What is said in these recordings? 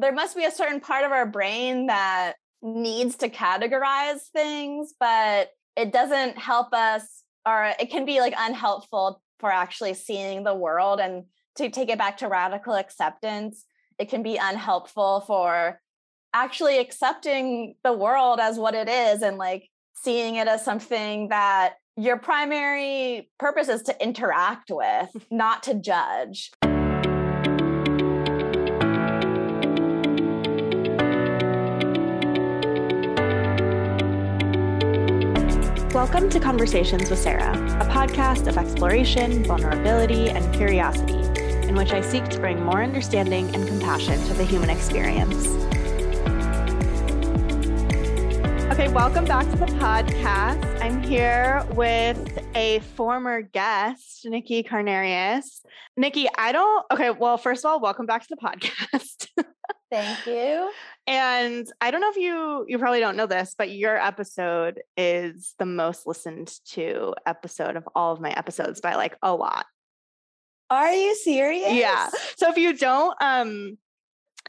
there must be a certain part of our brain that needs to categorize things, but it doesn't help us, or it can be like unhelpful for actually seeing the world. And to take it back to radical acceptance, it can be unhelpful for actually accepting the world as what it is and like seeing it as something that your primary purpose is to interact with, not to judge. Welcome to Conversations with Sarah, a podcast of exploration, vulnerability, and curiosity, in which I seek to bring more understanding and compassion to the human experience. Okay, welcome back to the podcast. I'm here with a former guest, Nikki Carnarius. Nikki, I don't, okay, well, first of all, welcome back to the podcast. Thank you. And I don't know if you you probably don't know this, but your episode is the most listened to episode of all of my episodes by like a lot. Are you serious? Yeah. So if you don't um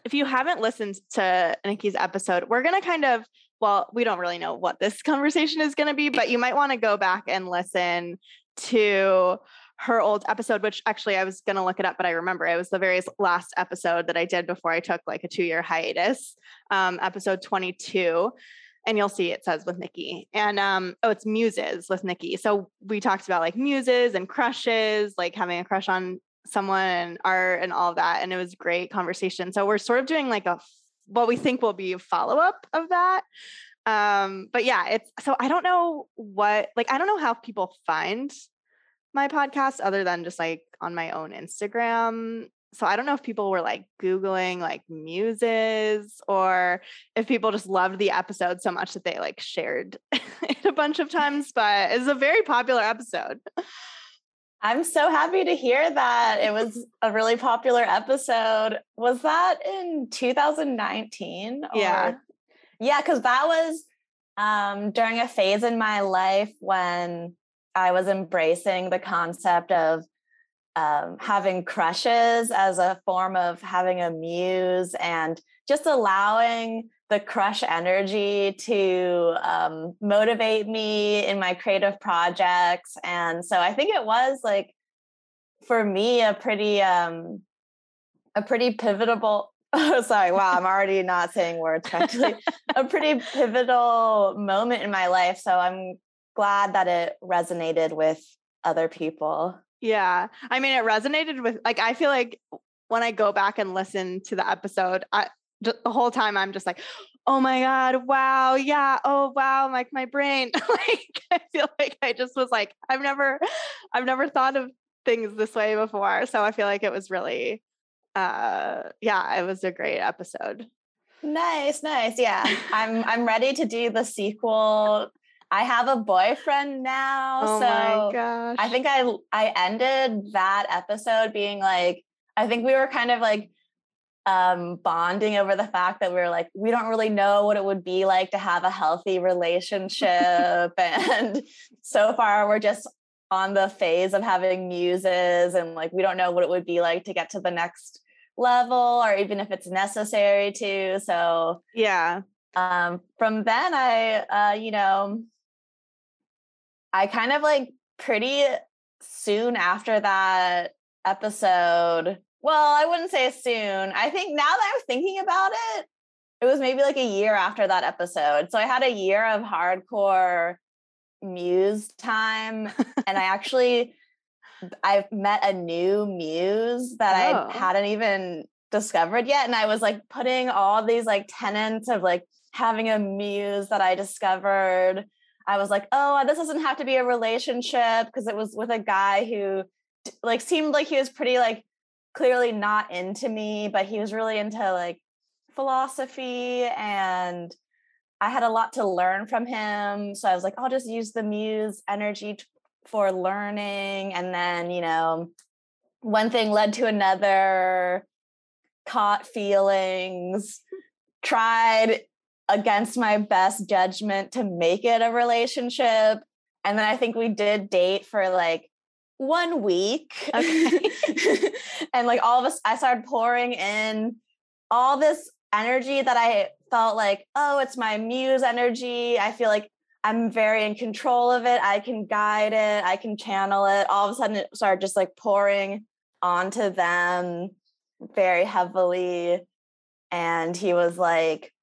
if you haven't listened to Nikki's episode, we're going to kind of well, we don't really know what this conversation is going to be, but you might want to go back and listen to her old episode, which actually I was going to look it up, but I remember it was the very last episode that I did before I took like a two year hiatus, um, episode 22. And you'll see it says with Nikki. And um, oh, it's muses with Nikki. So we talked about like muses and crushes, like having a crush on someone and art and all that. And it was great conversation. So we're sort of doing like a what we think will be a follow up of that. Um, but yeah, it's so I don't know what like I don't know how people find my podcast other than just like on my own Instagram. So I don't know if people were like Googling like muses or if people just loved the episode so much that they like shared it a bunch of times, but it's a very popular episode. I'm so happy to hear that. It was a really popular episode. Was that in 2019? Yeah. Yeah, because that was um, during a phase in my life when I was embracing the concept of um, having crushes as a form of having a muse and just allowing the crush energy to um, motivate me in my creative projects. And so I think it was like, for me, a pretty, um, a pretty pivotal, oh, sorry, wow, I'm already not saying words correctly, a pretty pivotal moment in my life. So I'm glad that it resonated with other people. Yeah. I mean, it resonated with, like, I feel like when I go back and listen to the episode, I, the whole time I'm just like, oh my God, wow, yeah, oh wow, like my brain. like I feel like I just was like, I've never, I've never thought of things this way before. So I feel like it was really uh yeah, it was a great episode. Nice, nice. Yeah. I'm I'm ready to do the sequel I have a boyfriend now. Oh so my gosh. I think I I ended that episode being like, I think we were kind of like um bonding over the fact that we were like, we don't really know what it would be like to have a healthy relationship. and so far we're just on the phase of having muses and like we don't know what it would be like to get to the next level or even if it's necessary to. So yeah. Um from then I uh, you know, I kind of like pretty soon after that episode. Well, I wouldn't say soon. I think now that I'm thinking about it, it was maybe like a year after that episode. So I had a year of hardcore muse time and I actually I've met a new muse that oh. I hadn't even discovered yet and I was like putting all these like tenets of like having a muse that I discovered I was like, oh, this doesn't have to be a relationship because it was with a guy who like seemed like he was pretty like clearly not into me, but he was really into like philosophy and I had a lot to learn from him. So I was like, I'll just use the muse energy t- for learning. And then, you know, one thing led to another, caught feelings, tried against my best judgment to make it a relationship. And then I think we did date for like one week. Okay. and like all of us, I started pouring in all this energy that I felt like, oh, it's my muse energy. I feel like I'm very in control of it. I can guide it, I can channel it. All of a sudden, it started just like pouring onto them very heavily. And he was like,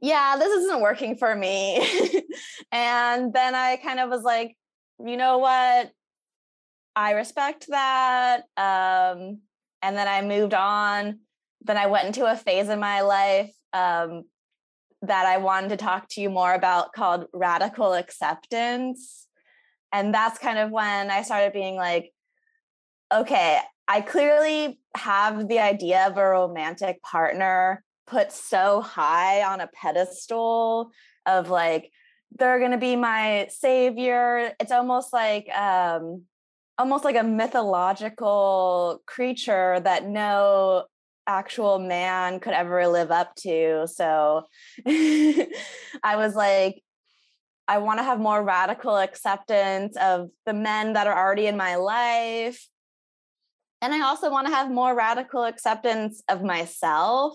yeah, this isn't working for me. and then I kind of was like, you know what? I respect that. Um, and then I moved on. Then I went into a phase in my life um, that I wanted to talk to you more about called radical acceptance. And that's kind of when I started being like, okay, I clearly have the idea of a romantic partner put so high on a pedestal of like, they're going to be my savior. It's almost like, um, almost like a mythological creature that no actual man could ever live up to. So I was like, I want to have more radical acceptance of the men that are already in my life. And I also want to have more radical acceptance of myself,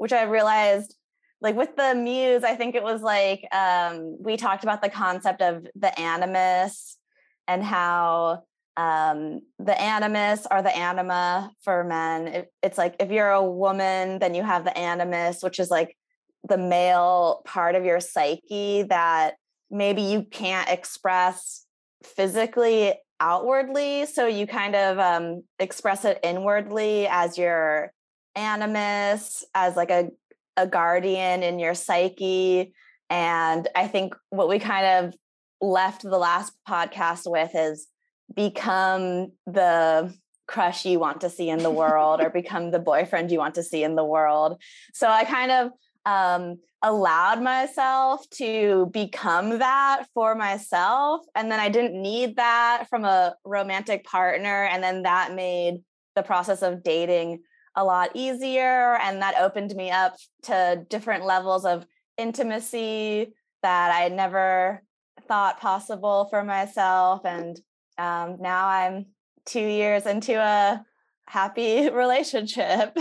which I realized like with the muse, I think it was like um, we talked about the concept of the animus and how um, the animus or the anima for men. It, it's like if you're a woman, then you have the animus, which is like the male part of your psyche that maybe you can't express physically outwardly. So you kind of um, express it inwardly as your animus, as like a, a guardian in your psyche. And I think what we kind of left the last podcast with is become the crush you want to see in the world or become the boyfriend you want to see in the world. So I kind of um, allowed myself to become that for myself. And then I didn't need that from a romantic partner. And then that made the process of dating a lot easier. And that opened me up to different levels of intimacy that I never thought possible for myself. And um, now I'm two years into a happy relationship.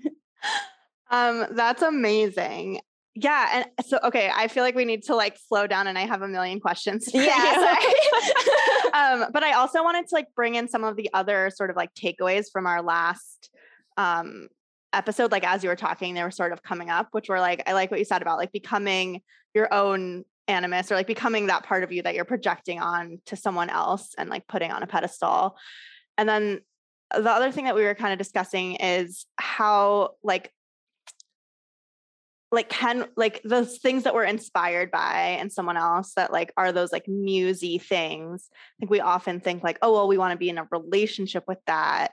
um, that's amazing. Yeah, and so okay, I feel like we need to like slow down, and I have a million questions. yeah, um, but I also wanted to like bring in some of the other sort of like takeaways from our last um episode. Like as you were talking, they were sort of coming up, which were like I like what you said about like becoming your own animus or like becoming that part of you that you're projecting on to someone else and like putting on a pedestal. And then the other thing that we were kind of discussing is how like like can like those things that we're inspired by and someone else that like are those like musy things i think we often think like oh well we want to be in a relationship with that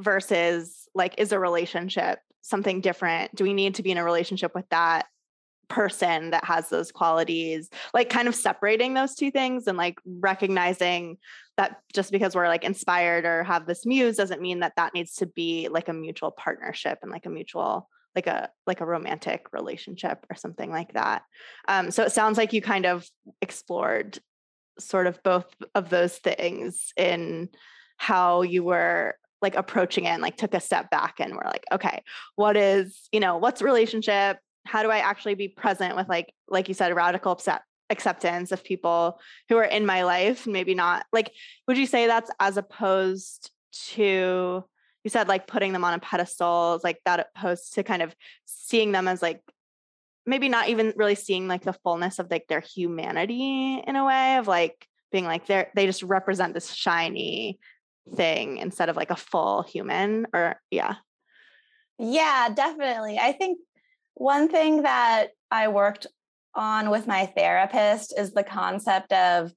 versus like is a relationship something different? Do we need to be in a relationship with that person that has those qualities? Like kind of separating those two things and like recognizing that just because we're like inspired or have this muse doesn't mean that that needs to be like a mutual partnership and like a mutual like a like a romantic relationship or something like that. Um so it sounds like you kind of explored sort of both of those things in how you were like approaching it and like took a step back and we're like okay what is you know what's relationship? How do I actually be present with like like you said radical upset acceptance of people who are in my life maybe not like would you say that's as opposed to you said like putting them on a pedestal like that opposed to kind of seeing them as like maybe not even really seeing like the fullness of like their humanity in a way of like being like they're they just represent this shiny thing instead of like a full human or yeah yeah definitely i think one thing that I worked on with my therapist is the concept of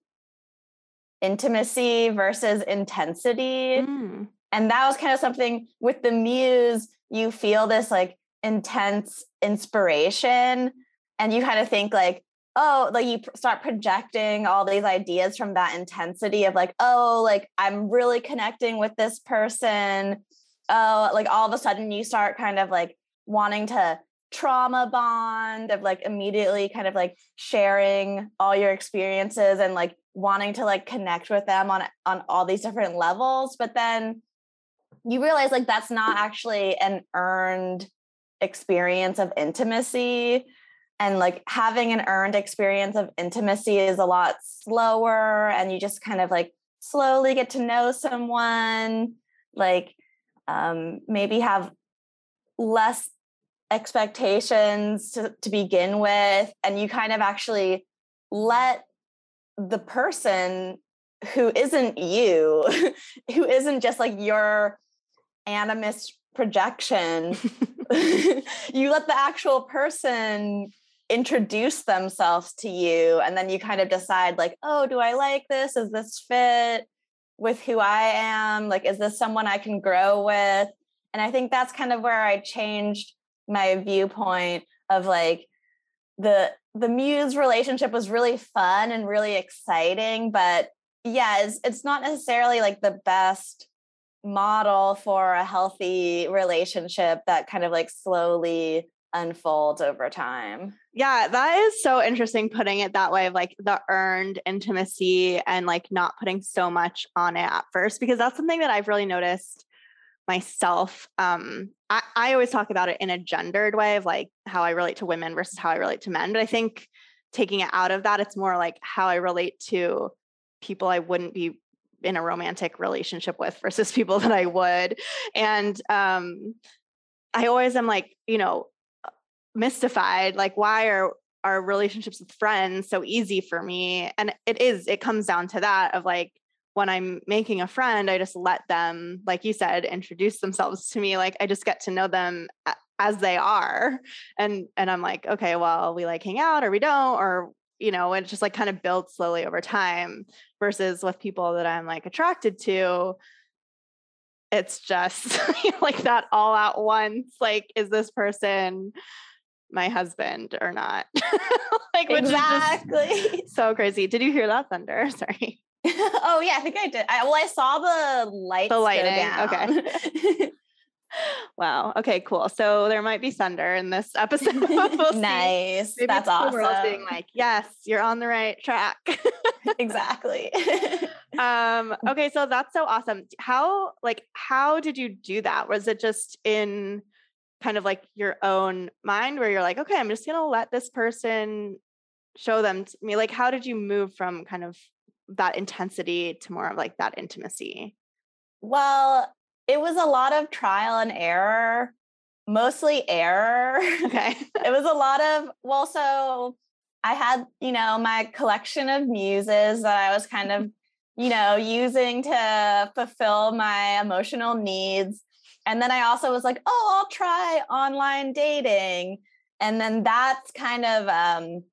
intimacy versus intensity. Mm. And that was kind of something with the muse, you feel this like intense inspiration and you kind of think like, oh, like you start projecting all these ideas from that intensity of like, oh, like I'm really connecting with this person. Oh, like all of a sudden you start kind of like wanting to trauma bond of like immediately kind of like sharing all your experiences and like wanting to like connect with them on on all these different levels but then you realize like that's not actually an earned experience of intimacy and like having an earned experience of intimacy is a lot slower and you just kind of like slowly get to know someone like um, maybe have less expectations to, to begin with and you kind of actually let the person who isn't you who isn't just like your animus projection you let the actual person introduce themselves to you and then you kind of decide like oh do i like this? Is this fit with who i am? Like is this someone i can grow with? And i think that's kind of where i changed my viewpoint of like the the muse relationship was really fun and really exciting but yeah it's, it's not necessarily like the best model for a healthy relationship that kind of like slowly unfolds over time. Yeah, that is so interesting putting it that way of like the earned intimacy and like not putting so much on it at first because that's something that I've really noticed myself. Um I, I always talk about it in a gendered way of like how I relate to women versus how I relate to men. But I think taking it out of that, it's more like how I relate to people I wouldn't be in a romantic relationship with versus people that I would. And um, I always am like, you know, mystified, like, why are our relationships with friends so easy for me? And it is, it comes down to that of like, when I'm making a friend, I just let them, like you said, introduce themselves to me. Like I just get to know them as they are. And and I'm like, okay, well, we like hang out or we don't, or you know, and just like kind of builds slowly over time versus with people that I'm like attracted to. It's just like that all at once. Like, is this person my husband or not? like, exactly. so crazy. Did you hear that thunder? Sorry. oh yeah, I think I did. I, well, I saw the lights. The lightning. Okay. wow. Okay, cool. So there might be thunder in this episode. We'll nice. That's awesome. Being like, yes, you're on the right track. exactly. um, okay, so that's so awesome. How like how did you do that? Was it just in kind of like your own mind where you're like, okay, I'm just gonna let this person show them to me? Like, how did you move from kind of that intensity to more of like that intimacy? Well, it was a lot of trial and error, mostly error. Okay. it was a lot of, well, so I had, you know, my collection of muses that I was kind of, you know, using to fulfill my emotional needs. And then I also was like, oh, I'll try online dating. And then that's kind of um,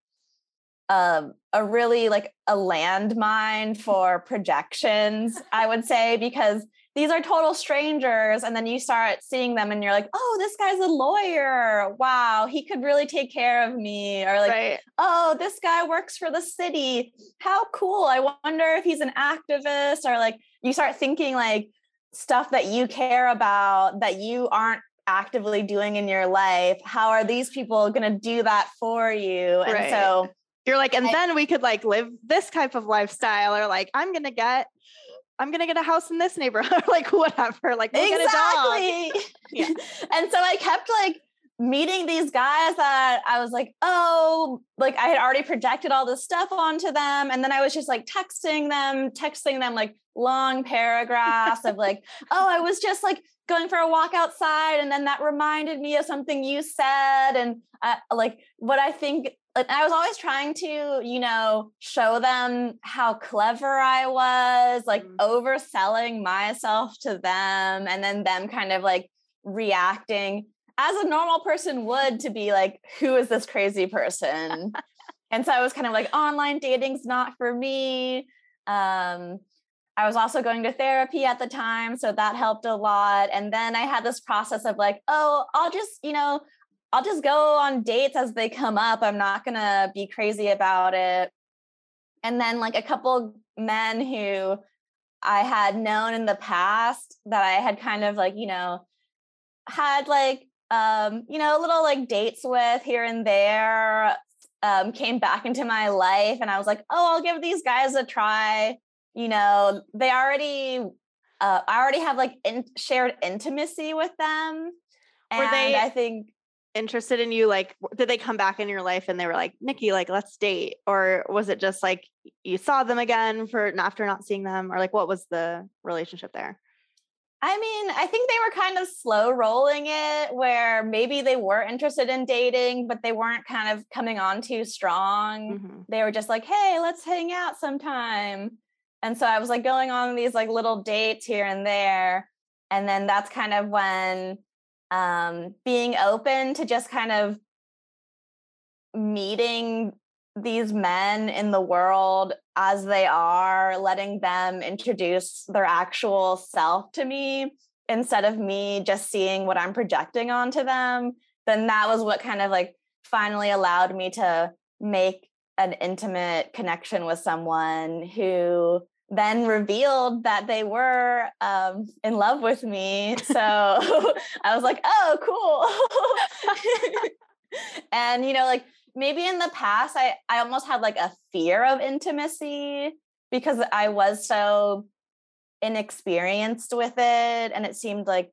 a, a really like a landmine for projections, I would say, because these are total strangers and then you start seeing them and you're like oh this guy's a lawyer. Wow he could really take care of me. Or like right. oh this guy works for the city. How cool. I wonder if he's an activist. Or like you start thinking like stuff that you care about that you aren't actively doing in your life how are these people going to do that for you and right. so you're like and I, then we could like live this type of lifestyle or like i'm going to get I'm gonna get a house in this neighborhood, like whatever. Like we'll exactly. yeah. and so I kept like meeting these guys that I was like, oh, like I had already projected all this stuff onto them. And then I was just like texting them, texting them like long paragraphs of like, oh, I was just like going for a walk outside. And then that reminded me of something you said. And uh, like what I think I was always trying to, you know, show them how clever I was, like mm-hmm. overselling myself to them, and then them kind of like reacting as a normal person would to be like, who is this crazy person? and so I was kind of like, online dating's not for me. Um, I was also going to therapy at the time, so that helped a lot. And then I had this process of like, oh, I'll just, you know, I'll just go on dates as they come up. I'm not going to be crazy about it. And then, like, a couple men who I had known in the past that I had kind of like, you know, had like, um, you know, little like dates with here and there um, came back into my life. And I was like, oh, I'll give these guys a try. You know, they already, uh, I already have like in- shared intimacy with them. And Were they, I think interested in you like did they come back in your life and they were like nikki like let's date or was it just like you saw them again for after not seeing them or like what was the relationship there I mean, I think they were kind of slow rolling it where maybe they were interested in dating, but they weren't kind of coming on too strong. Mm-hmm. They were just like, hey, let's hang out sometime. And so I was like going on these like little dates here and there. And then that's kind of when um, being open to just kind of meeting these men in the world as they are, letting them introduce their actual self to me instead of me just seeing what I'm projecting onto them, then that was what kind of like finally allowed me to make an intimate connection with someone who then revealed that they were um, in love with me. So I was like, oh, cool. and, you know, like maybe in the past I I almost had like a fear of intimacy because I was so inexperienced with it and it seemed like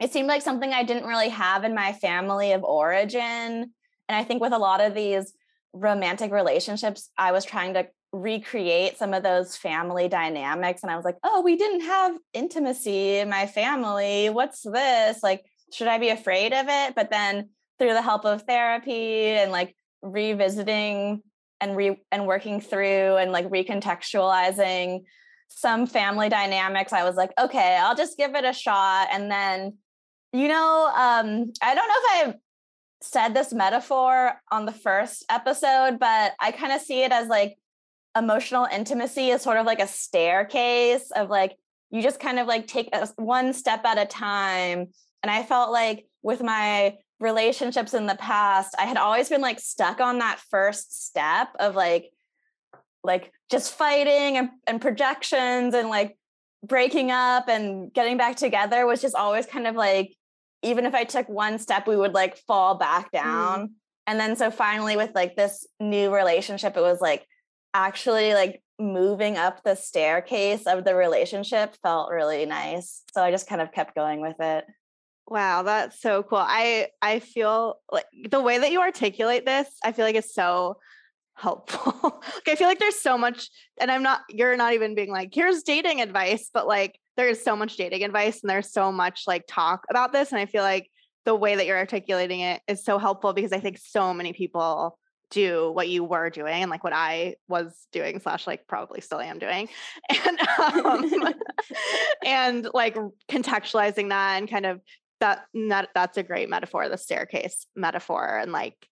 it seemed like something I didn't really have in my family of origin and I think with a lot of these romantic relationships I was trying to recreate some of those family dynamics and I was like, "Oh, we didn't have intimacy in my family. What's this? Like should I be afraid of it?" But then through the help of therapy and like revisiting and re and working through and like recontextualizing some family dynamics i was like okay i'll just give it a shot. And then you know um i don't know if i said this metaphor on the first episode but i kind of see it as like emotional intimacy is sort of like a staircase of like you just kind of like take a, one step at a time. And i felt like with my relationships in the past, I had always been like stuck on that first step of like, like just fighting and, and projections and like breaking up and getting back together was just always kind of like, even if I took one step, we would like fall back mm. down. Mm. And then so finally with like this new relationship, it was like actually like moving up the staircase of the relationship felt really nice. So I just kind of kept going with it. Wow, that's so cool. I I feel like the way that you articulate this, I feel like it's so helpful. like I feel like there's so much and I'm not you're not even being like here's dating advice, but like there is so much dating advice and there's so much like talk about this and I feel like the way that you're articulating it is so helpful because I think so many people do what you were doing and like what I was doing slash like probably still am doing and um, and like contextualizing that and kind of that, that that's a great metaphor the staircase metaphor and like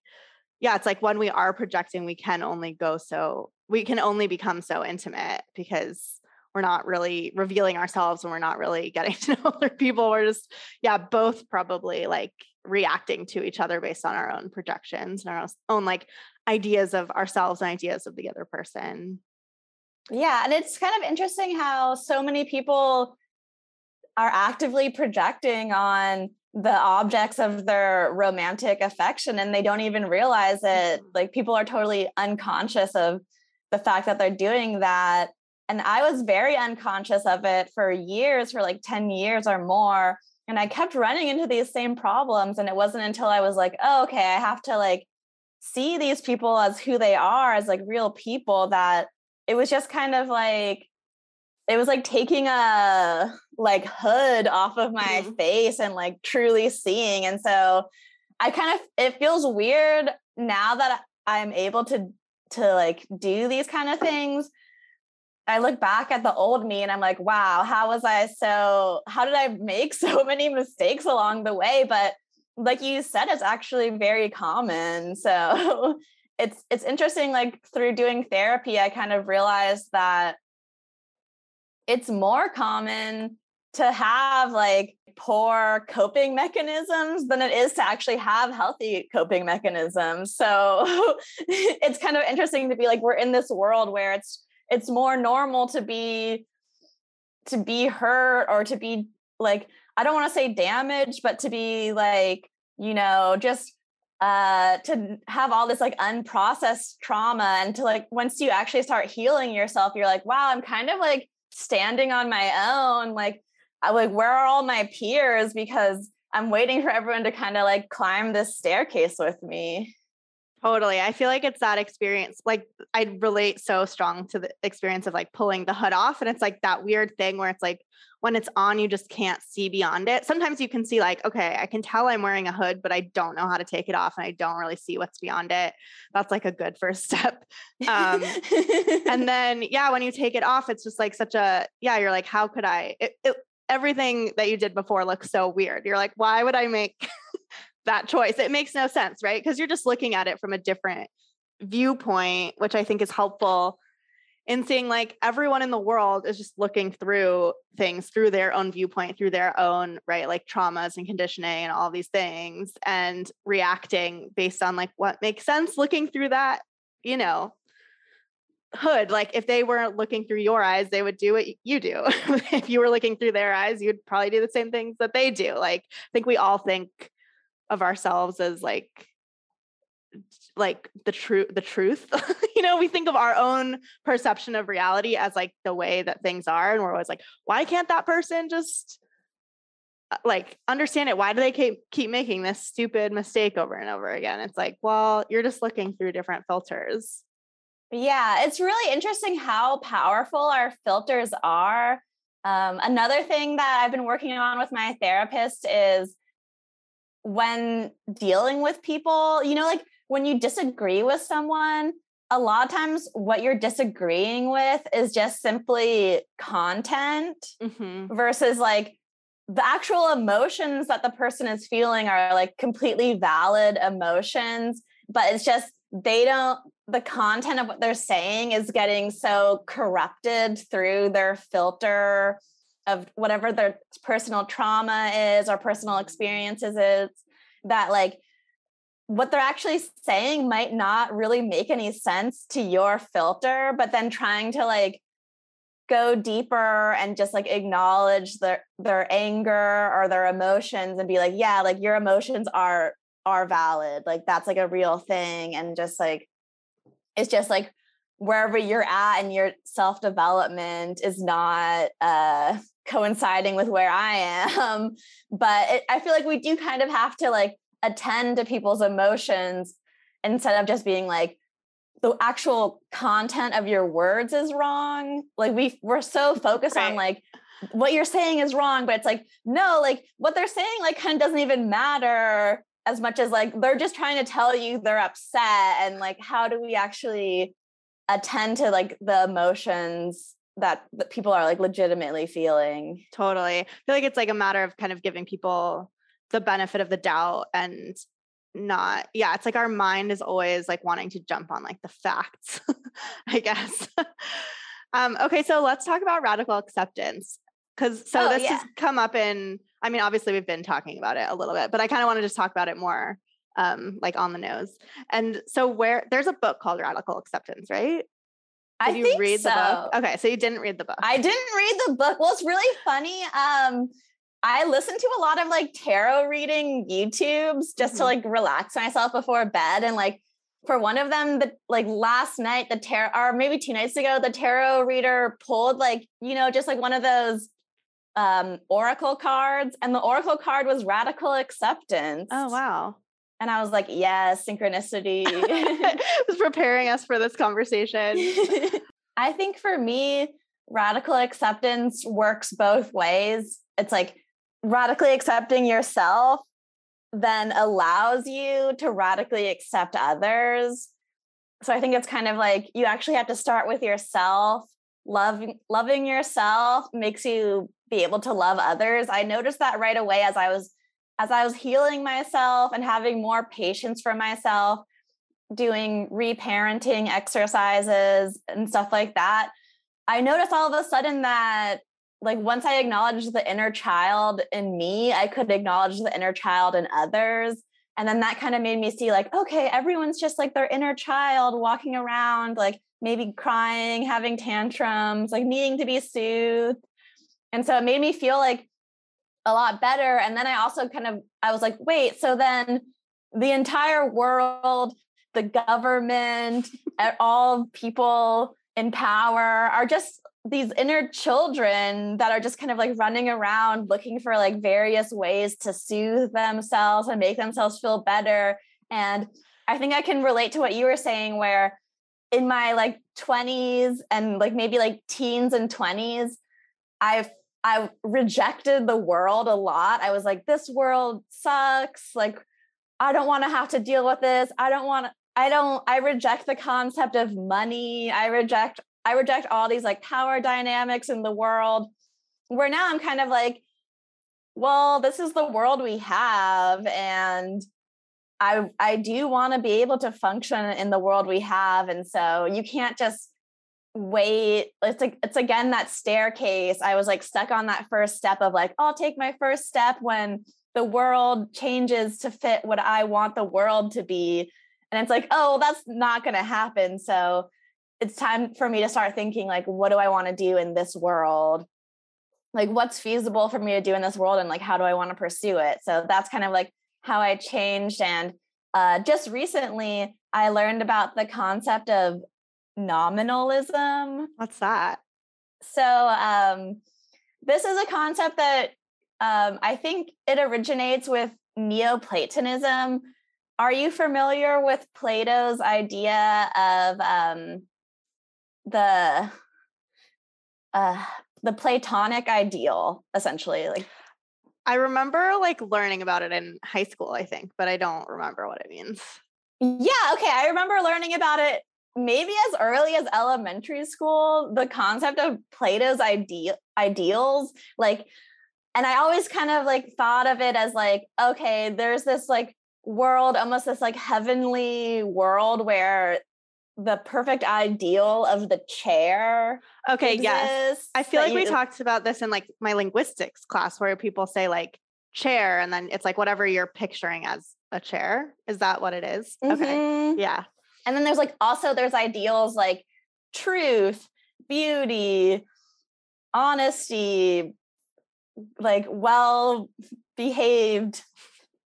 yeah it's like when we are projecting we can only go so we can only become so intimate because we're not really revealing ourselves and we're not really getting to know other people. We're just yeah both probably like reacting to each other based on our own projections and our own like ideas of ourselves and ideas of the other person. Yeah and it's kind of interesting how so many people are actively projecting on the objects of their romantic affection and they don't even realize it mm-hmm. like people are totally unconscious of the fact that they're doing that and i was very unconscious of it for years for like 10 years or more and i kept running into these same problems and it wasn't until i was like oh okay i have to like see these people as who they are as like real people that it was just kind of like it was like taking a like hood off of my mm-hmm. face and like truly seeing and so i kind of it feels weird now that i'm able to to like do these kind of things. I look back at the old me and i'm like wow how was i so how did i make so many mistakes along the way? But like you said it's actually very common. So it's it's interesting like through doing therapy i kind of realized that it's more common to have like poor coping mechanisms than it is to actually have healthy coping mechanisms. So it's kind of interesting to be like we're in this world where it's it's more normal to be to be hurt or to be like I don't want to say damaged but to be like you know just uh to have all this like unprocessed trauma and to like once you actually start healing yourself you're like wow I'm kind of like standing on my own like I like where are all my peers because I'm waiting for everyone to kind of like climb this staircase with me. Totally. I feel like it's that experience. Like I relate so strong to the experience of like pulling the hood off. And it's like that weird thing where it's like when it's on, you just can't see beyond it. Sometimes you can see like, okay, I can tell I'm wearing a hood, but I don't know how to take it off and I don't really see what's beyond it. That's like a good first step. Um, and then, yeah, when you take it off, it's just like such a, yeah, you're like, how could I? It, it, everything that you did before looks so weird. You're like, why would I make that choice. It makes no sense, right? Because you're just looking at it from a different viewpoint, which I think is helpful in seeing like everyone in the world is just looking through things through their own viewpoint, through their own, right, like traumas and conditioning and all these things and reacting based on like what makes sense looking through that, you know, hood like if they weren't looking through your eyes they would do what you do. If you were looking through their eyes you'd probably do the same things that they do. Like i think we all think of ourselves as like like the truth the truth. You know we think of our own perception of reality as like the way that things are and we're always like why can't that person just uh, like understand it? Why do they keep keep making this stupid mistake over and over again? It's like well you're just looking through different filters yeah it's really interesting how powerful our filters are um, another thing that i've been working on with my therapist is when dealing with people, you know, like when you disagree with someone, a lot of times what you're disagreeing with is just simply content mm-hmm. versus like the actual emotions that the person is feeling are like completely valid emotions, but it's just they don't the content of what they're saying is getting so corrupted through their filter of whatever their personal trauma is or personal experiences is that like what they're actually saying might not really make any sense to your filter but then trying to like go deeper and just like acknowledge their their anger or their emotions and be like yeah like your emotions are are valid. Like that's like a real thing. And just like it's just like wherever you're at and your self development is not uh coinciding with where I am. But it, I feel like we do kind of have to like attend to people's emotions instead of just being like, the actual content of your words is wrong. Like we we're so focused right. on like what you're saying is wrong, but it's like, no, like what they're saying like kind of doesn't even matter as much as like they're just trying to tell you they're upset and like how do we actually attend to like the emotions that, that people are like legitimately feeling. Totally. I feel like it's like a matter of kind of giving people the benefit of the doubt and not yeah it's like our mind is always like wanting to jump on like the facts i guess um okay so let's talk about radical acceptance because so oh, this yeah. has come up in i mean obviously we've been talking about it a little bit but i kind of want to just talk about it more um like on the nose and so where there's a book called radical acceptance right did I you read so. the book? Okay, so you didn't read the book. I didn't read the book. Well, it's really funny. Um, I listen to a lot of like tarot reading YouTubes just mm-hmm. to like relax myself before bed. And like for one of them, the like last night, the tarot, or maybe two nights ago, the tarot reader pulled like, you know, just like one of those um oracle cards. And the oracle card was radical acceptance. Oh wow. And I was like, yes, synchronicity. was preparing us for this conversation. I think for me, radical acceptance works both ways. It's like radically accepting yourself then allows you to radically accept others. So I think it's kind of like you actually have to start with yourself. Loving loving yourself makes you be able to love others. I noticed that right away as I was as I was healing myself and having more patience for myself, doing reparenting exercises and stuff like that, I noticed all of a sudden that like once I acknowledged the inner child in me, I could acknowledge the inner child in others. And then that kind of made me see like, okay, everyone's just like their inner child walking around, like maybe crying, having tantrums, like needing to be soothed. And so it made me feel like a lot better. And then I also kind of, I was like, wait, so then the entire world, the government, all people in power are just these inner children that are just kind of like running around looking for like various ways to soothe themselves and make themselves feel better and i think i can relate to what you were saying where in my like 20s and like maybe like teens and 20s i i rejected the world a lot i was like this world sucks like i don't want to have to deal with this i don't want I don't I reject the concept of money. I reject I reject all these like power dynamics in the world. Where now I'm kind of like, well, this is the world we have and I I do want to be able to function in the world we have and so you can't just wait it's like it's again that staircase. I was like stuck on that first step of like i'll take my first step when the world changes to fit what i want the world to be. And it's like oh that's not going to happen. So it's time for me to start thinking like what do i want to do in this world? Like what's feasible for me to do in this world and like how do i want to pursue it? So that's kind of like how i changed. And uh, just recently i learned about the concept of nominalism. What's that? So um, this is a concept that um, i think it originates with neoplatonism. Are you familiar with plato's idea of um, the uh the platonic ideal essentially like i remember like learning about it in high school i think but i don't remember what it means. Yeah okay i remember learning about it maybe as early as elementary school the concept of plato's ideal ideals like and i always kind of like thought of it as like okay there's this like world almost this like heavenly world where the perfect ideal of the chair. Okay, yes. I feel like we talked about this in like my linguistics class where people say like chair and then it's like whatever you're picturing as a chair. Is that what it is? Mm-hmm. Okay. Yeah. And then there's like also there's ideals like truth, beauty, honesty, like well behaved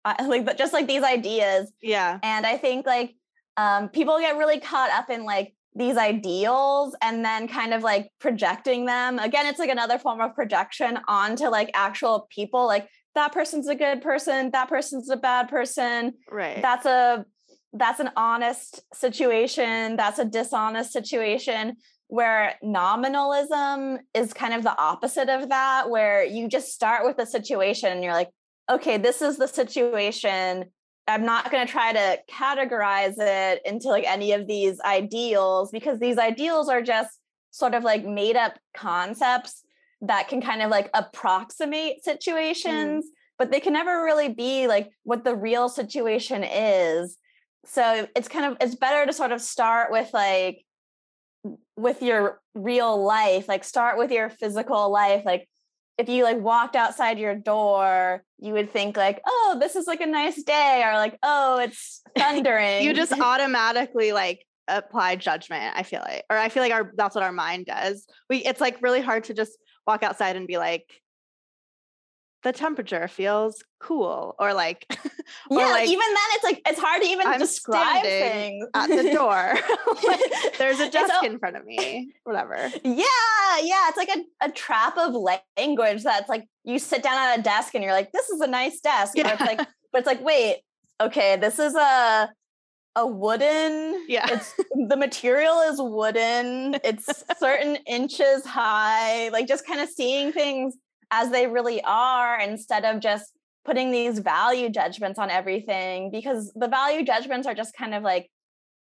like but just like these ideas. Yeah. And I think like um, people get really caught up in like these ideals and then kind of like projecting them. Again, it's like another form of projection onto like actual people. Like that person's a good person, that person's a bad person. Right. That's a that's an honest situation, that's a dishonest situation where nominalism is kind of the opposite of that where you just start with a situation and you're like okay this is the situation I'm not going to try to categorize it into like any of these ideals because these ideals are just sort of like made up concepts that can kind of like approximate mm. situations, mm. but they can never really be like what the real situation is. So it's kind of it's better to sort of start with like with your real life, like start with your physical life, like if you like walked outside your door, you would think like, oh, this is like a nice day, or like, oh, it's thundering. you just automatically like apply judgment, I feel like. Or I feel like our that's what our mind does. We it's like really hard to just walk outside and be like, the temperature feels cool or like or yeah like, even then it's like it's hard to even I'm describe things. at the door. Like, there's a desk so, in front of me whatever. Yeah yeah it's like a, a trap of language that's like you sit down at a desk and you're like this is a nice desk yeah. but it's like but it's like wait okay this is a a wooden yeah. it's the material is wooden it's certain inches high like just kind of seeing things as they really are instead of just putting these value judgments on everything because the value judgments are just kind of like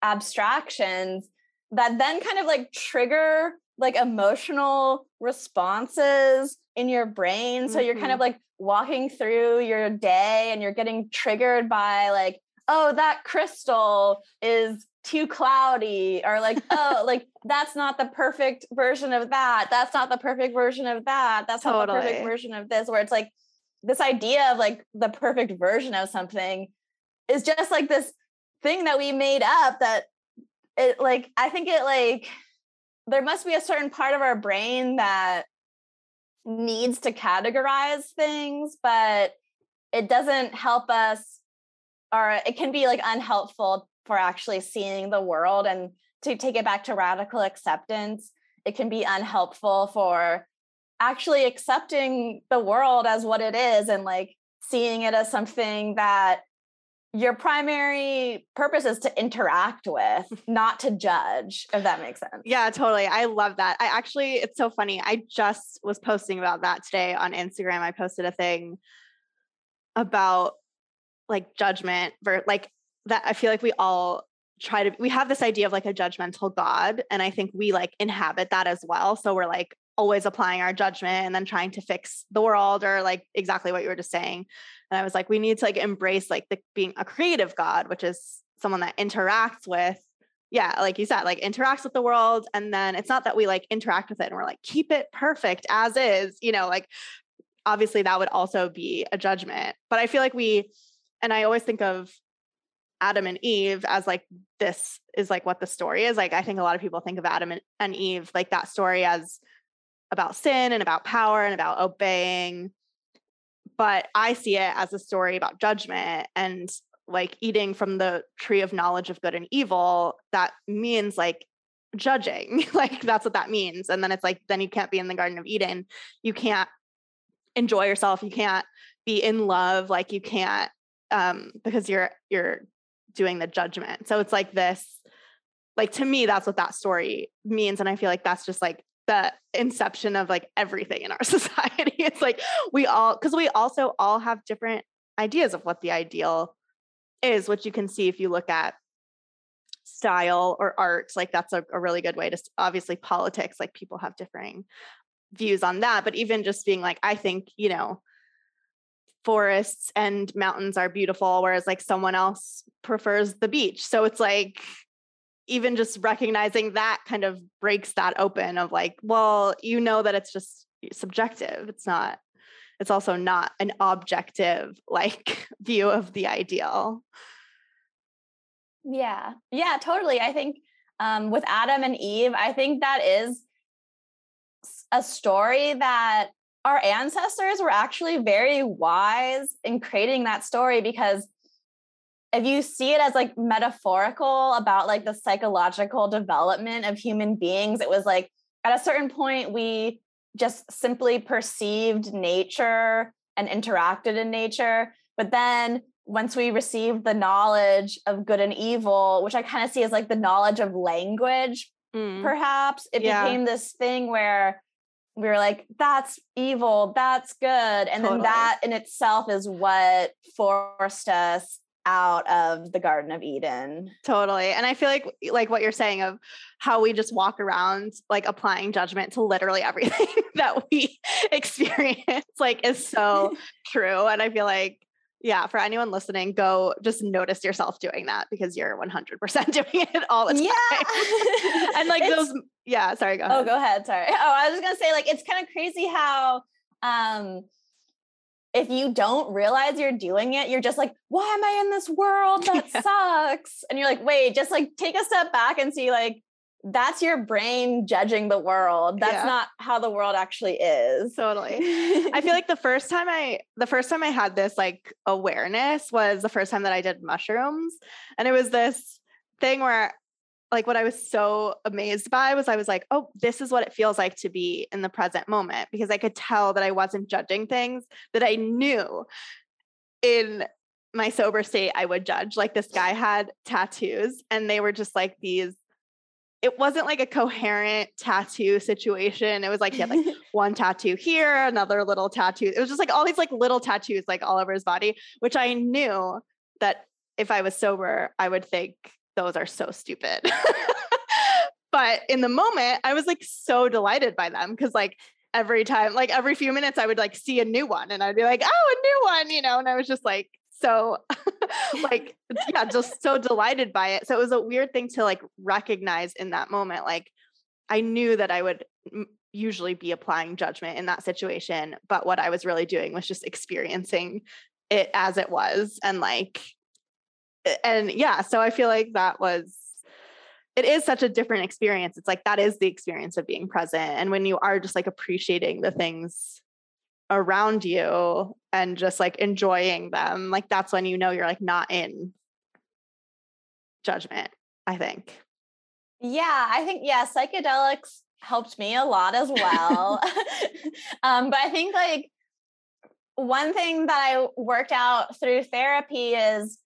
abstractions that then kind of like trigger like emotional responses in your brain so mm-hmm. you're kind of mm-hmm. like walking through your day and you're getting triggered by like oh that crystal is too cloudy or like oh like that's not the perfect version of that. That's not the perfect version of that. That's totally. not the perfect version of this. Where it's like this idea of like the perfect version of something is just like this thing that we made up that it like i think it like there must be a certain part of our brain that needs to categorize things but it doesn't help us or it can be like unhelpful for actually seeing the world and to take it back to radical acceptance it can be unhelpful for actually accepting the world as what it is and like seeing it as something that your primary purpose is to interact with, not to judge, if that makes sense. Yeah, totally. I love that. I actually, it's so funny. I just was posting about that today on Instagram. I posted a thing about like judgment, for like that. I feel like we all try to, we have this idea of like a judgmental God. And I think we like inhabit that as well. So we're like, always applying our judgment and then trying to fix the world or like exactly what you were just saying and i was like we need to like embrace like the being a creative god which is someone that interacts with yeah like you said like interacts with the world and then it's not that we like interact with it and we're like keep it perfect as is you know like obviously that would also be a judgment but i feel like we and i always think of adam and eve as like this is like what the story is like i think a lot of people think of adam and, and eve like that story as about sin and about power and about obeying. But I see it as a story about judgment and like eating from the tree of knowledge of good and evil. That means like judging. like that's what that means. And then it's like, then you can't be in the Garden of Eden. You can't enjoy yourself. You can't be in love. Like you can't um because you're you're doing the judgment. So it's like this like to me that's what that story means and I feel like that's just like the inception of like everything in our society. It's like we all, because we also all have different ideas of what the ideal is, which you can see if you look at style or art. Like that's a, a really good way to, obviously, politics, like people have differing views on that. But even just being like, I think, you know, forests and mountains are beautiful, whereas like someone else prefers the beach. So it's like, even just recognizing that kind of breaks that open of like, well, you know that it's just subjective. It's not, it's also not an objective like view of the ideal. Yeah. Yeah, totally. I think um, with Adam and Eve, I think that is a story that our ancestors were actually very wise in creating that story because if you see it as like metaphorical about like the psychological development of human beings, it was like at a certain point we just simply perceived nature and interacted in nature. But then once we received the knowledge of good and evil, which I kind of see as like the knowledge of language, mm. perhaps, it yeah. became this thing where we were like, that's evil, that's good. And totally. then that in itself is what forced us out of the garden of eden totally and i feel like like what you're saying of how we just walk around like applying judgment to literally everything that we experience like is so true and i feel like yeah for anyone listening go just notice yourself doing that because you're 100% doing it all the time yeah and like those yeah sorry go oh, ahead. oh go ahead sorry oh i was just gonna say like it's kind of crazy how um if you don't realize you're doing it, you're just like, why am I in this world? That yeah. sucks. And you're like, wait, just like take a step back and see, like, that's your brain judging the world. That's yeah. not how the world actually is. Totally. I feel like the first time I the first time I had this like awareness was the first time that I did mushrooms. And it was this thing where like what I was so amazed by was I was like, oh, this is what it feels like to be in the present moment because I could tell that I wasn't judging things that I knew in my sober state I would judge. Like this guy had tattoos and they were just like these it wasn't like a coherent tattoo situation. It was like he had like one tattoo here, another little tattoo. It was just like all these like little tattoos like all over his body, which I knew that if I was sober, I would think those are so stupid. but in the moment, I was like so delighted by them because like every time, like every few minutes, I would like see a new one and I'd be like, oh, a new one, you know, and I was just like, so like yeah just so delighted by it so it was a weird thing to like recognize in that moment like i knew that i would usually be applying judgment in that situation but what i was really doing was just experiencing it as it was and like and yeah, so I feel like that was it is such a different experience. It's like that is the experience of being present. And when you are just like appreciating the things around you and just like enjoying them, like that's when you know you're like not in judgment, I think. Yeah, I think, yeah, psychedelics helped me a lot as well. um, but I think like one thing that I worked out through therapy is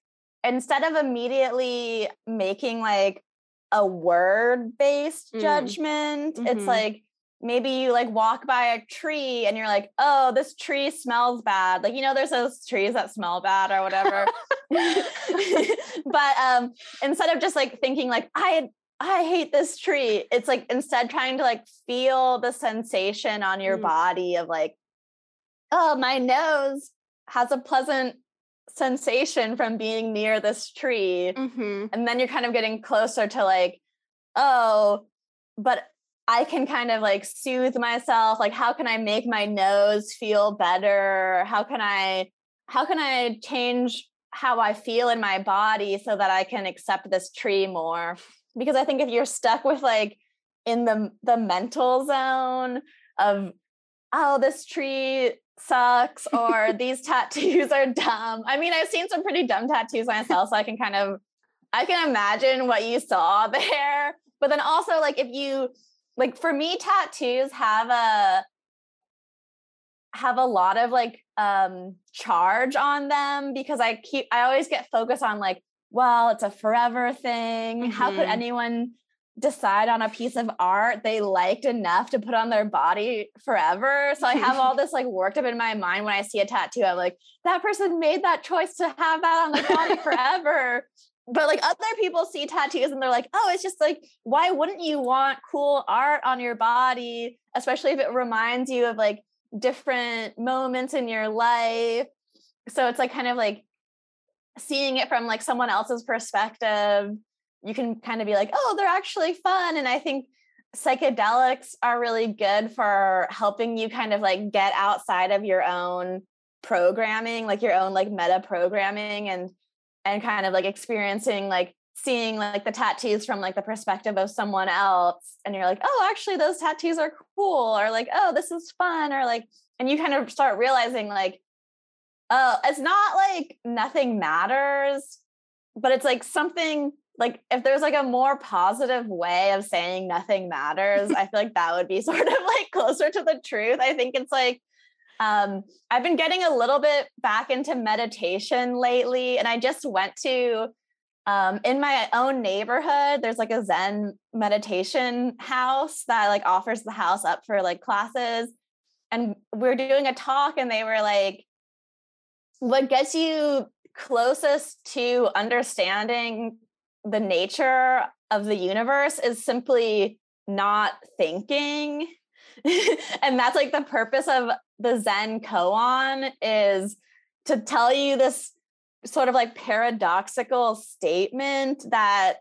instead of immediately making like a word based mm. judgment, mm-hmm. it's like maybe you like walk by a tree and you're like, oh, this tree smells bad. Like, you know, there's those trees that smell bad or whatever. but um instead of just like thinking like I I hate this tree, it's like instead trying to like feel the sensation on your mm. body of like, oh, my nose has a pleasant sensation from being near this tree. Mm-hmm. And then you're kind of getting closer to like, oh, but I can kind of like soothe myself. Like, how can I make my nose feel better? How can I, how can I change how I feel in my body so that I can accept this tree more? Because I think if you're stuck with like in the the mental zone of oh this tree sucks or these tattoos are dumb. I mean, I've seen some pretty dumb tattoos myself, so I can kind of I can imagine what you saw there. But then also like if you like for me tattoos have a have a lot of like um charge on them because I keep I always get focused on like well, it's a forever thing. Mm-hmm. How could mm-hmm. anyone decide on a piece of art they liked enough to put on their body forever. So I have all this like worked up in my mind when I see a tattoo. I'm like, that person made that choice to have that on their body forever. But like other people see tattoos and they're like, oh, it's just like, why wouldn't you want cool art on your body, especially if it reminds you of like different moments in your life? So it's like kind of like seeing it from like someone else's perspective you can kind of be like, oh, they're actually fun. And I think psychedelics are really good for helping you kind of like get outside of your own programming, like your own like meta programming and and kind of like experiencing like seeing like the tattoos from like the perspective of someone else and you're like oh actually those tattoos are cool or like oh this is fun or like and you kind of start realizing like oh it's not like nothing matters but it's like something like if there's like a more positive way of saying nothing matters i feel like that would be sort of like closer to the truth. I think it's like um i've been getting a little bit back into meditation lately and i just went to um in my own neighborhood there's like a zen meditation house that like offers the house up for like classes and we are doing a talk and they were like what gets you closest to understanding the nature of the universe is simply not thinking and that's like the purpose of the zen koan is to tell you this sort of like paradoxical statement that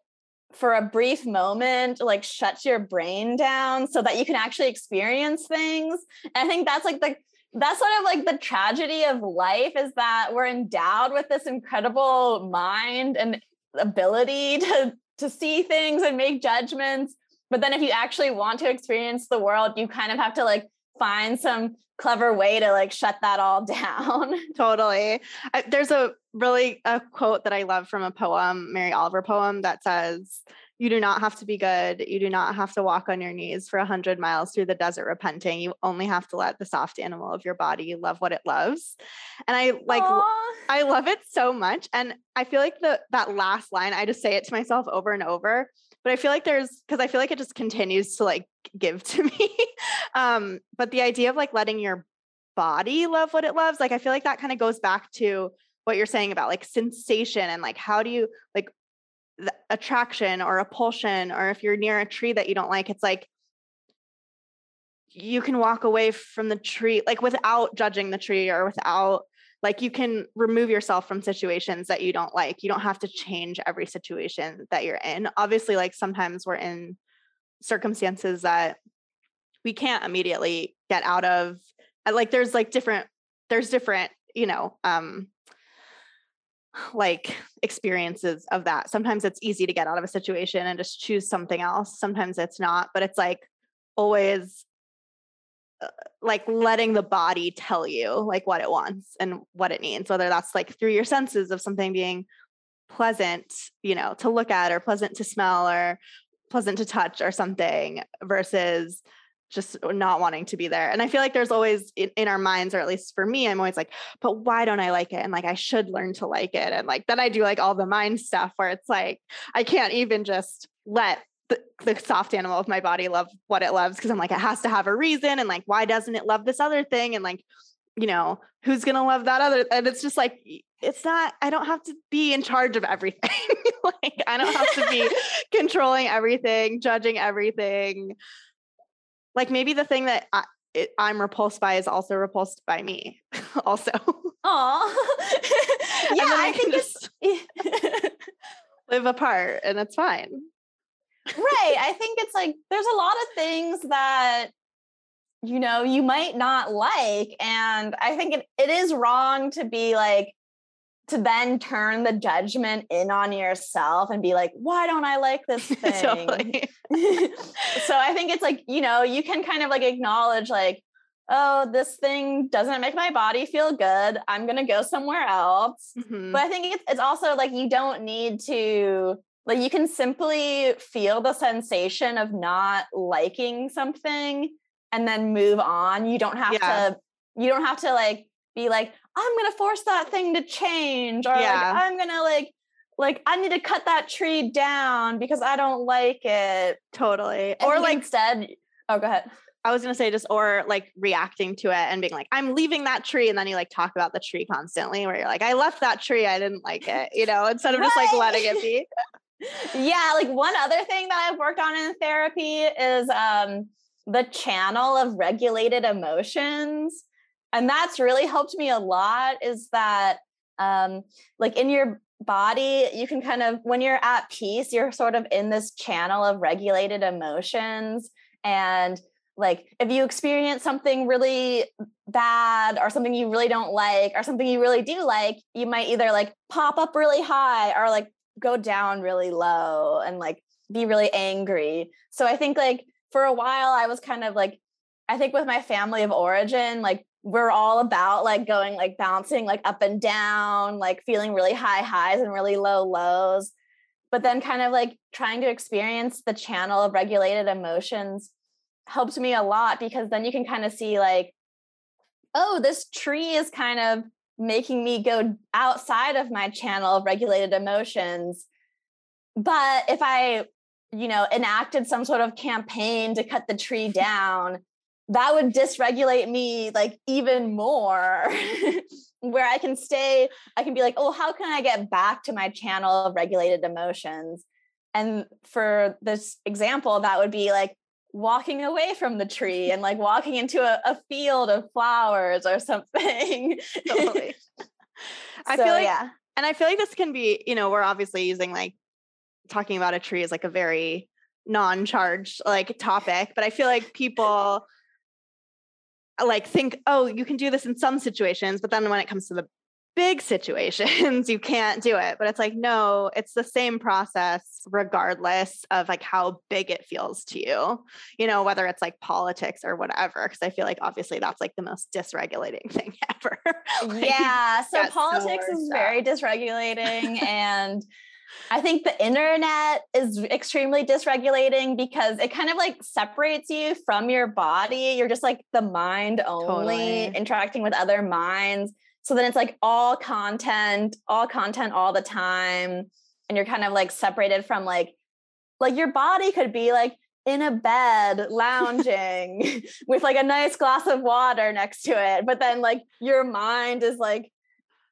for a brief moment like shuts your brain down so that you can actually experience things. And i think that's like the that's sort of like the tragedy of life is that we're endowed with this incredible mind and ability to to see things and make judgments but then if you actually want to experience the world you kind of have to like find some clever way to like shut that all down totally I, there's a really a quote that i love from a poem mary oliver poem that says you do not have to be good. You do not have to walk on your knees for a hundred miles through the desert repenting. You only have to let the soft animal of your body love what it loves. And I like Aww. I love it so much. And I feel like the that last line, I just say it to myself over and over. But I feel like there's because I feel like it just continues to like give to me. um, but the idea of like letting your body love what it loves, like I feel like that kind of goes back to what you're saying about like sensation and like how do you like attraction or repulsion or if you're near a tree that you don't like it's like you can walk away from the tree like without judging the tree or without like you can remove yourself from situations that you don't like you don't have to change every situation that you're in obviously like sometimes we're in circumstances that we can't immediately get out of like there's like different there's different you know um like experiences of that. Sometimes it's easy to get out of a situation and just choose something else. Sometimes it's not, but it's like always Uh, like letting the body tell you like what it wants and what it needs, whether that's like through your senses of something being pleasant, you know, to look at or pleasant to smell or pleasant to touch or something versus just not wanting to be there. And I feel like there's always in, in, our minds, or at least for me, I'm always like, but why don't I like it? And like, I should learn to like it. And like, then I do like all the mind stuff where it's like, I can't even just let the, the soft animal of my body love what it loves because I'm like, it has to have a reason. And like, why doesn't it love this other thing? And like, you know, who's going to love that other? And it's just like, it's not, I don't have to be in charge of everything. like, I don't have to be controlling everything, judging everything like maybe the thing that I, it, I'm repulsed by is also repulsed by me. also. Oh. yeah, I can just live apart and it's fine. Right. I think it's like there's a lot of things that you know you might not like and I think it, it is wrong to be like to then turn the judgment in on yourself and be like, why don't I like this thing? so I think it's like, you know, you can kind of like acknowledge, like, oh, this thing doesn't make my body feel good. I'm going to go somewhere else. Mm-hmm. But I think it's, it's also like you don't need to, like, you can simply feel the sensation of not liking something and then move on. You don't have yeah. to, you don't have to like be like, I'm gonna force that thing to change, or yeah. like I'm gonna like like I need to cut that tree down because I don't like it. Totally. And or like instead, oh go ahead. I was gonna say just or like reacting to it and being like, I'm leaving that tree, and then you like talk about the tree constantly, where you're like, I left that tree, I didn't like it, you know, instead of right. just like letting it be. Yeah, like one other thing that I've worked on in therapy is um the channel of regulated emotions and that's really helped me a lot is that um like in your body you can kind of when you're at peace you're sort of in this channel of regulated emotions and like if you experience something really bad or something you really don't like or something you really do like you might either like pop up really high or like go down really low and like be really angry so i think like for a while i was kind of like i think with my family of origin like we're all about like going like bouncing like up and down, like feeling really high highs and really low lows. But then kind of like trying to experience the channel of regulated emotions helped me a lot because then you can kind of see like, oh, this tree is kind of making me go outside of my channel of regulated emotions. But if I, you know, enacted some sort of campaign to cut the tree down, that would dysregulate me like even more where i can stay i can be like oh how can i get back to my channel of regulated emotions and for this example that would be like walking away from the tree and like walking into a, a field of flowers or something totally. i so, feel like yeah and i feel like this can be you know we're obviously using like talking about a tree is like a very non-charged like topic but i feel like people like think, oh, you can do this in some situations, but then when it comes to the big situations, you can't do it. But it's like, no, it's the same process regardless of like how big it feels to you, you know, whether it's like politics or whatever. Cause I feel like obviously that's like the most dysregulating thing ever. like, yeah. So politics is stuff. very dysregulating. and I think the internet is extremely dysregulating because it kind of like separates you from your body. You're just like the mind only totally. interacting with other minds. So then it's like all content, all content all the time. And you're kind of like separated from like, like your body could be like in a bed lounging with like a nice glass of water next to it. But then like your mind is like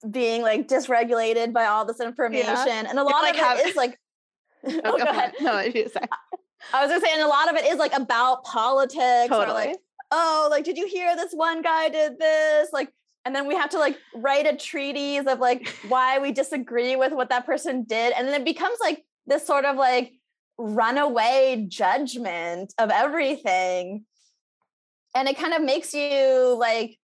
being like dysregulated by all this information. Yeah. And a lot like of have, it is like oh, oh, go, go ahead. No, you say. I was gonna say, and a lot of it is like about politics. Totally. Like, oh, like, did you hear this one guy did this? Like, and then we have to like write a treatise of like why we disagree with what that person did. And then it becomes like this sort of like runaway judgment of everything. And it kind of makes you like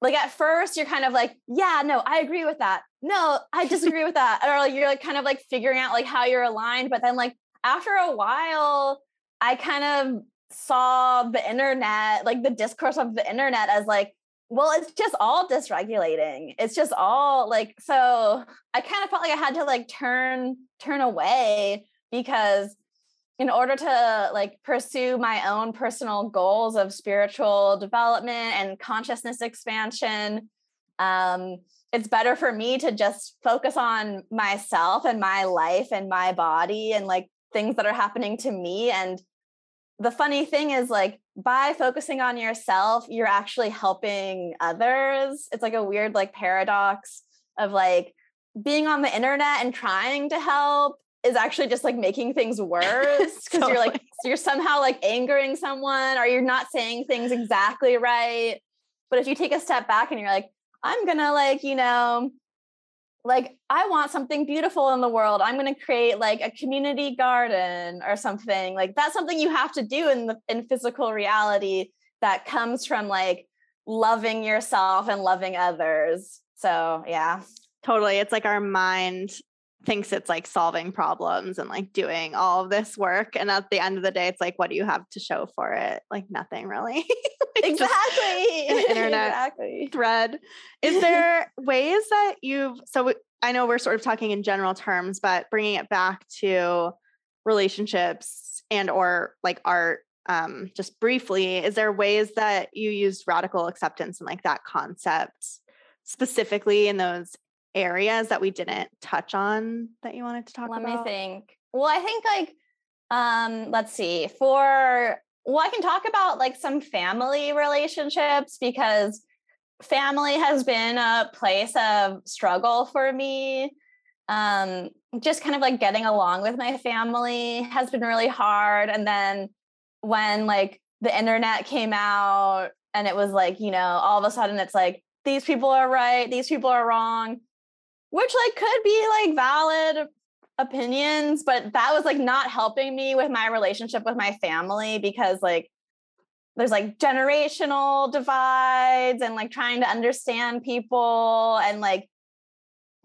like at first you're kind of like yeah no i agree with that no i disagree with that or like you're like kind of like figuring out like how you're aligned but then like after a while i kind of saw the internet like the discourse of the internet as like well it's just all dysregulating. It's just all like so i kind of felt like i had to like turn turn away because in order to like pursue my own personal goals of spiritual development and consciousness expansion um, it's better for me to just focus on myself and my life and my body and like things that are happening to me. And the funny thing is like by focusing on yourself you're actually helping others it's like a weird like paradox of like being on the internet and trying to help is actually just like making things worse because totally. you're like you're somehow like angering someone or you're not saying things exactly right but if you take a step back and you're like I'm to like, you know, like I want something beautiful in the world. I'm going to create like a community garden or something. Like that's something you have to do in the in physical reality that comes from like loving yourself and loving others. So, yeah. Totally. It's like our mind thinks it's like solving problems and like doing all of this work and at the end of the day it's like what do you have to show for it? Like nothing really. Like exactly. internet exactly. thread. Is there ways that you've so i know we're sort of talking in general terms but bringing it back to relationships and or like art um, just briefly is there ways that you used radical acceptance and like that concept specifically in those areas that we didn't touch on that you wanted to talk Let about? Let me think. Well, I think like um let's see. For well, I can talk about like some family relationships because family has been a place of struggle for me. Um just kind of like getting along with my family has been really hard and then when like the internet came out and it was like, you know, all of a sudden it's like these people are right, these people are wrong which like could be like valid opinions but that was like not helping me with my relationship with my family because like there's like generational divides and like trying to understand people and like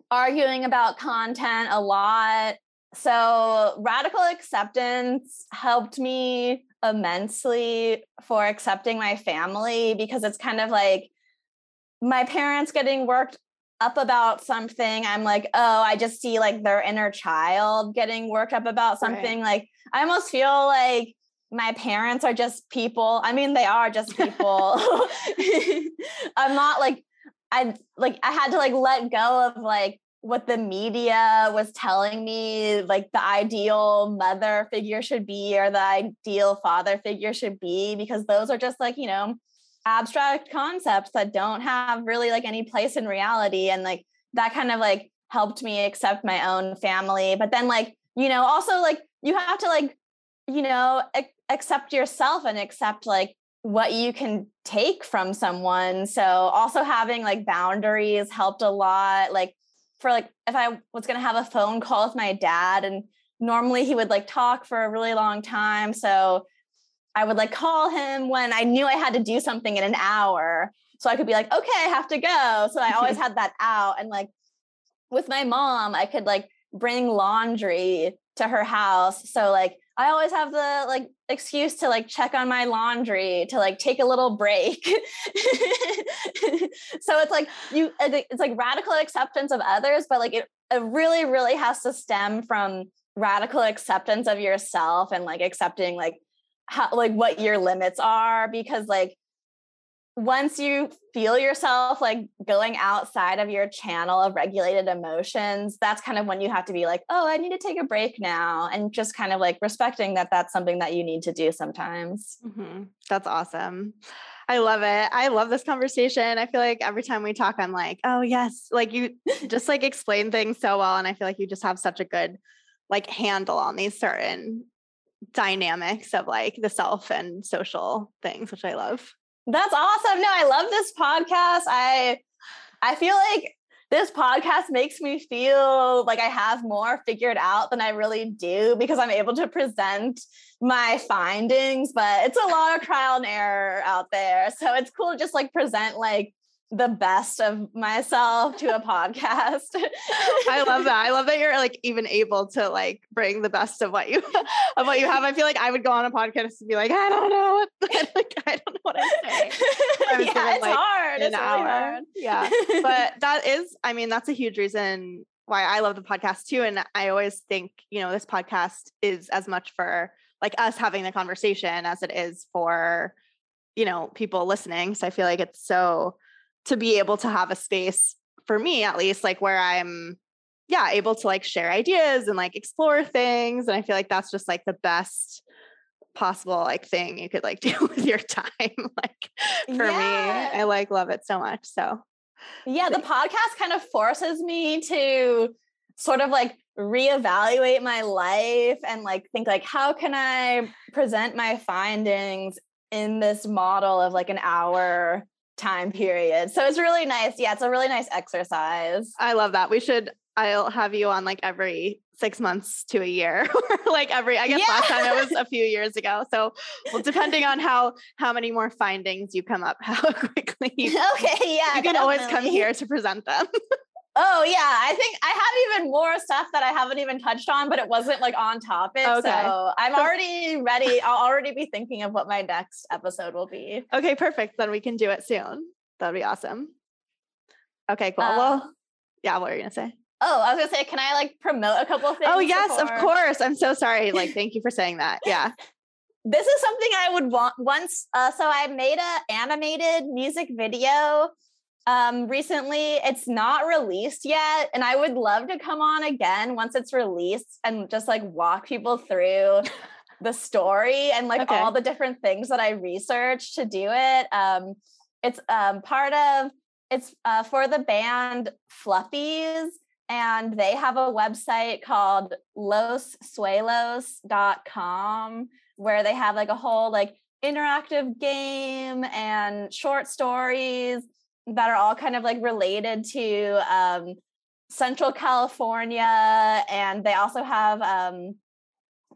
arguing about content a lot. So radical acceptance helped me immensely for accepting my family because it's kind of like my parents getting worked up about something, I'm like, oh, I just see like their inner child getting worked up about something. Right. Like, I almost feel like my parents are just people. I mean, they are just people. I'm not like, I like, I had to like let go of like what the media was telling me like the ideal mother figure should be or the ideal father figure should be because those are just like you know abstract concepts that don't have really like any place in reality and like that kind of like helped me accept my own family. But then like you know also like you have to like you know ac- accept yourself and accept like what you can take from someone. So also having like boundaries helped a lot. Like for like if i was going to have a phone call with my dad and normally he would like talk for a really long time. So I would like call him when I knew I had to do something in an hour. So I could be like, okay, I have to go. So I always had that out. And like with my mom, I could like bring laundry to her house. So like I always have the like excuse to like check on my laundry to like take a little break. so it's like you it's like radical acceptance of others, but like it, it really, really has to stem from radical acceptance of yourself and like accepting like how like what your limits are because like once you feel yourself like going outside of your channel of regulated emotions that's kind of when you have to be like oh i need to take a break now and just kind of like respecting that that's something that you need to do sometimes mm-hmm. that's awesome I love it. I love this conversation. I feel like every time we talk, I'm like, oh, yes. Like you just like explain things so well. And I feel like you just have such a good like handle on these certain dynamics of like the self and social things, which I love. That's awesome. No, I love this podcast. I I feel like this podcast makes me feel like I have more figured out than I really do because I'm able to present my findings, but it's a lot of trial and error out there. So it's cool to just like present like the best of myself to a podcast. I love that. I love that you're like even able to like bring the best of what you of what you have. I feel like I would go on a podcast and be like, I don't know what like I don't know what I'm saying. yeah, it's like, hard. It's hour. Really hard. Yeah. But that is, I mean, that's a huge reason why I love the podcast too. And I always think, you know, this podcast is as much for like us having the conversation as it is for, you know, people listening. So I feel like it's so to be able to have a space for me at least, like where I'm yeah, able to like share ideas and like explore things. And I feel like that's just like the best possible like thing you could like do with your time. like for yeah. me, I like love it so much. So yeah, the podcast kind of forces me to sort of like reevaluate my life and like think like how can I present my findings in this model of like an hour time period. So it's really nice. Yeah, it's a really nice exercise. I love that. We should I'll have you on like every six months to a year like every i guess yeah. last time it was a few years ago so well depending on how how many more findings you come up how quickly you, okay yeah you can definitely. always come here to present them oh yeah i think i have even more stuff that i haven't even touched on but it wasn't like on topic okay. so i'm already ready i'll already be thinking of what my next episode will be okay perfect then we can do it soon that'd be awesome okay cool uh, well yeah what are you gonna say Oh, I was gonna say, can I like promote a couple of oh, things? Oh yes, before? of course. I'm so sorry. Like, thank you for saying that. Yeah. this is something I would want once. Uh, so I made a animated music video um recently. It's not released yet, and I would love to come on again once it's released and just like walk people through the story and like okay. all the different things that I researched to do it. Um, it's um part of it's uh, for the band Fluffies and they have a website called lossuelos.com where they have like a whole like interactive game and short stories that are all kind of like related to um, central california and they also have um,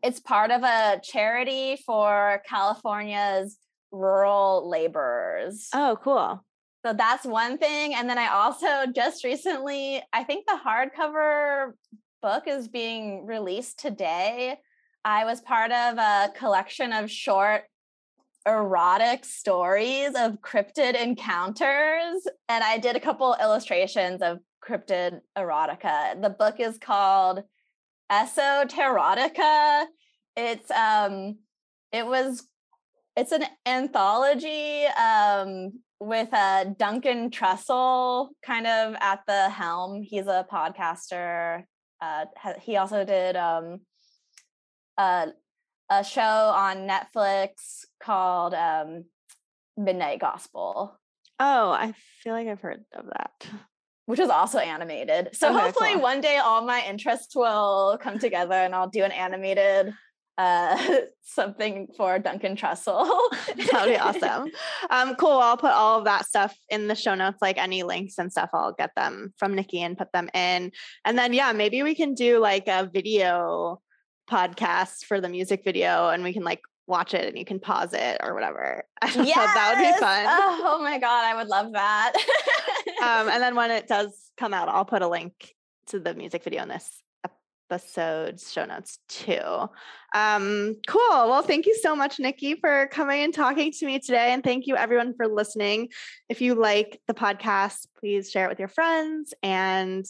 it's part of a charity for california's rural laborers oh cool so that's one thing. And then I also just recently, I think the hardcover book is being released today. I was part of a collection of short erotic stories of cryptid encounters. And I did a couple illustrations of cryptid erotica. The book is called Esoterotica. It's um it was it's an anthology um with uh, Duncan Trussell kind of at the helm. He's a podcaster. Uh, he also did um, a, a show on Netflix called um, Midnight Gospel. Oh, I feel like I've heard of that. Which is also animated. So okay, hopefully cool. one day all my interests will come together and I'll do an animated uh, something for Duncan Trussell. That'd be awesome. Um, cool. I'll put all of that stuff in the show notes, like any links and stuff. I'll get them from Nikki and put them in. And then, yeah, maybe we can do like a video podcast for the music video and we can like watch it and you can pause it or whatever. I Yeah, that would be fun. Oh, oh, my God. I would love that. um, and then when it does come out, I'll put a link to the music video in this episode's show notes too. Um, cool. Well, thank you so much, Nikki, for coming and talking to me today. And thank you everyone for listening. If you like the podcast, please share it with your friends and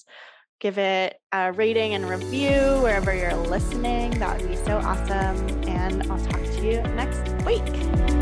give it a rating and review wherever you're listening. That would be so awesome. And I'll talk to you next week.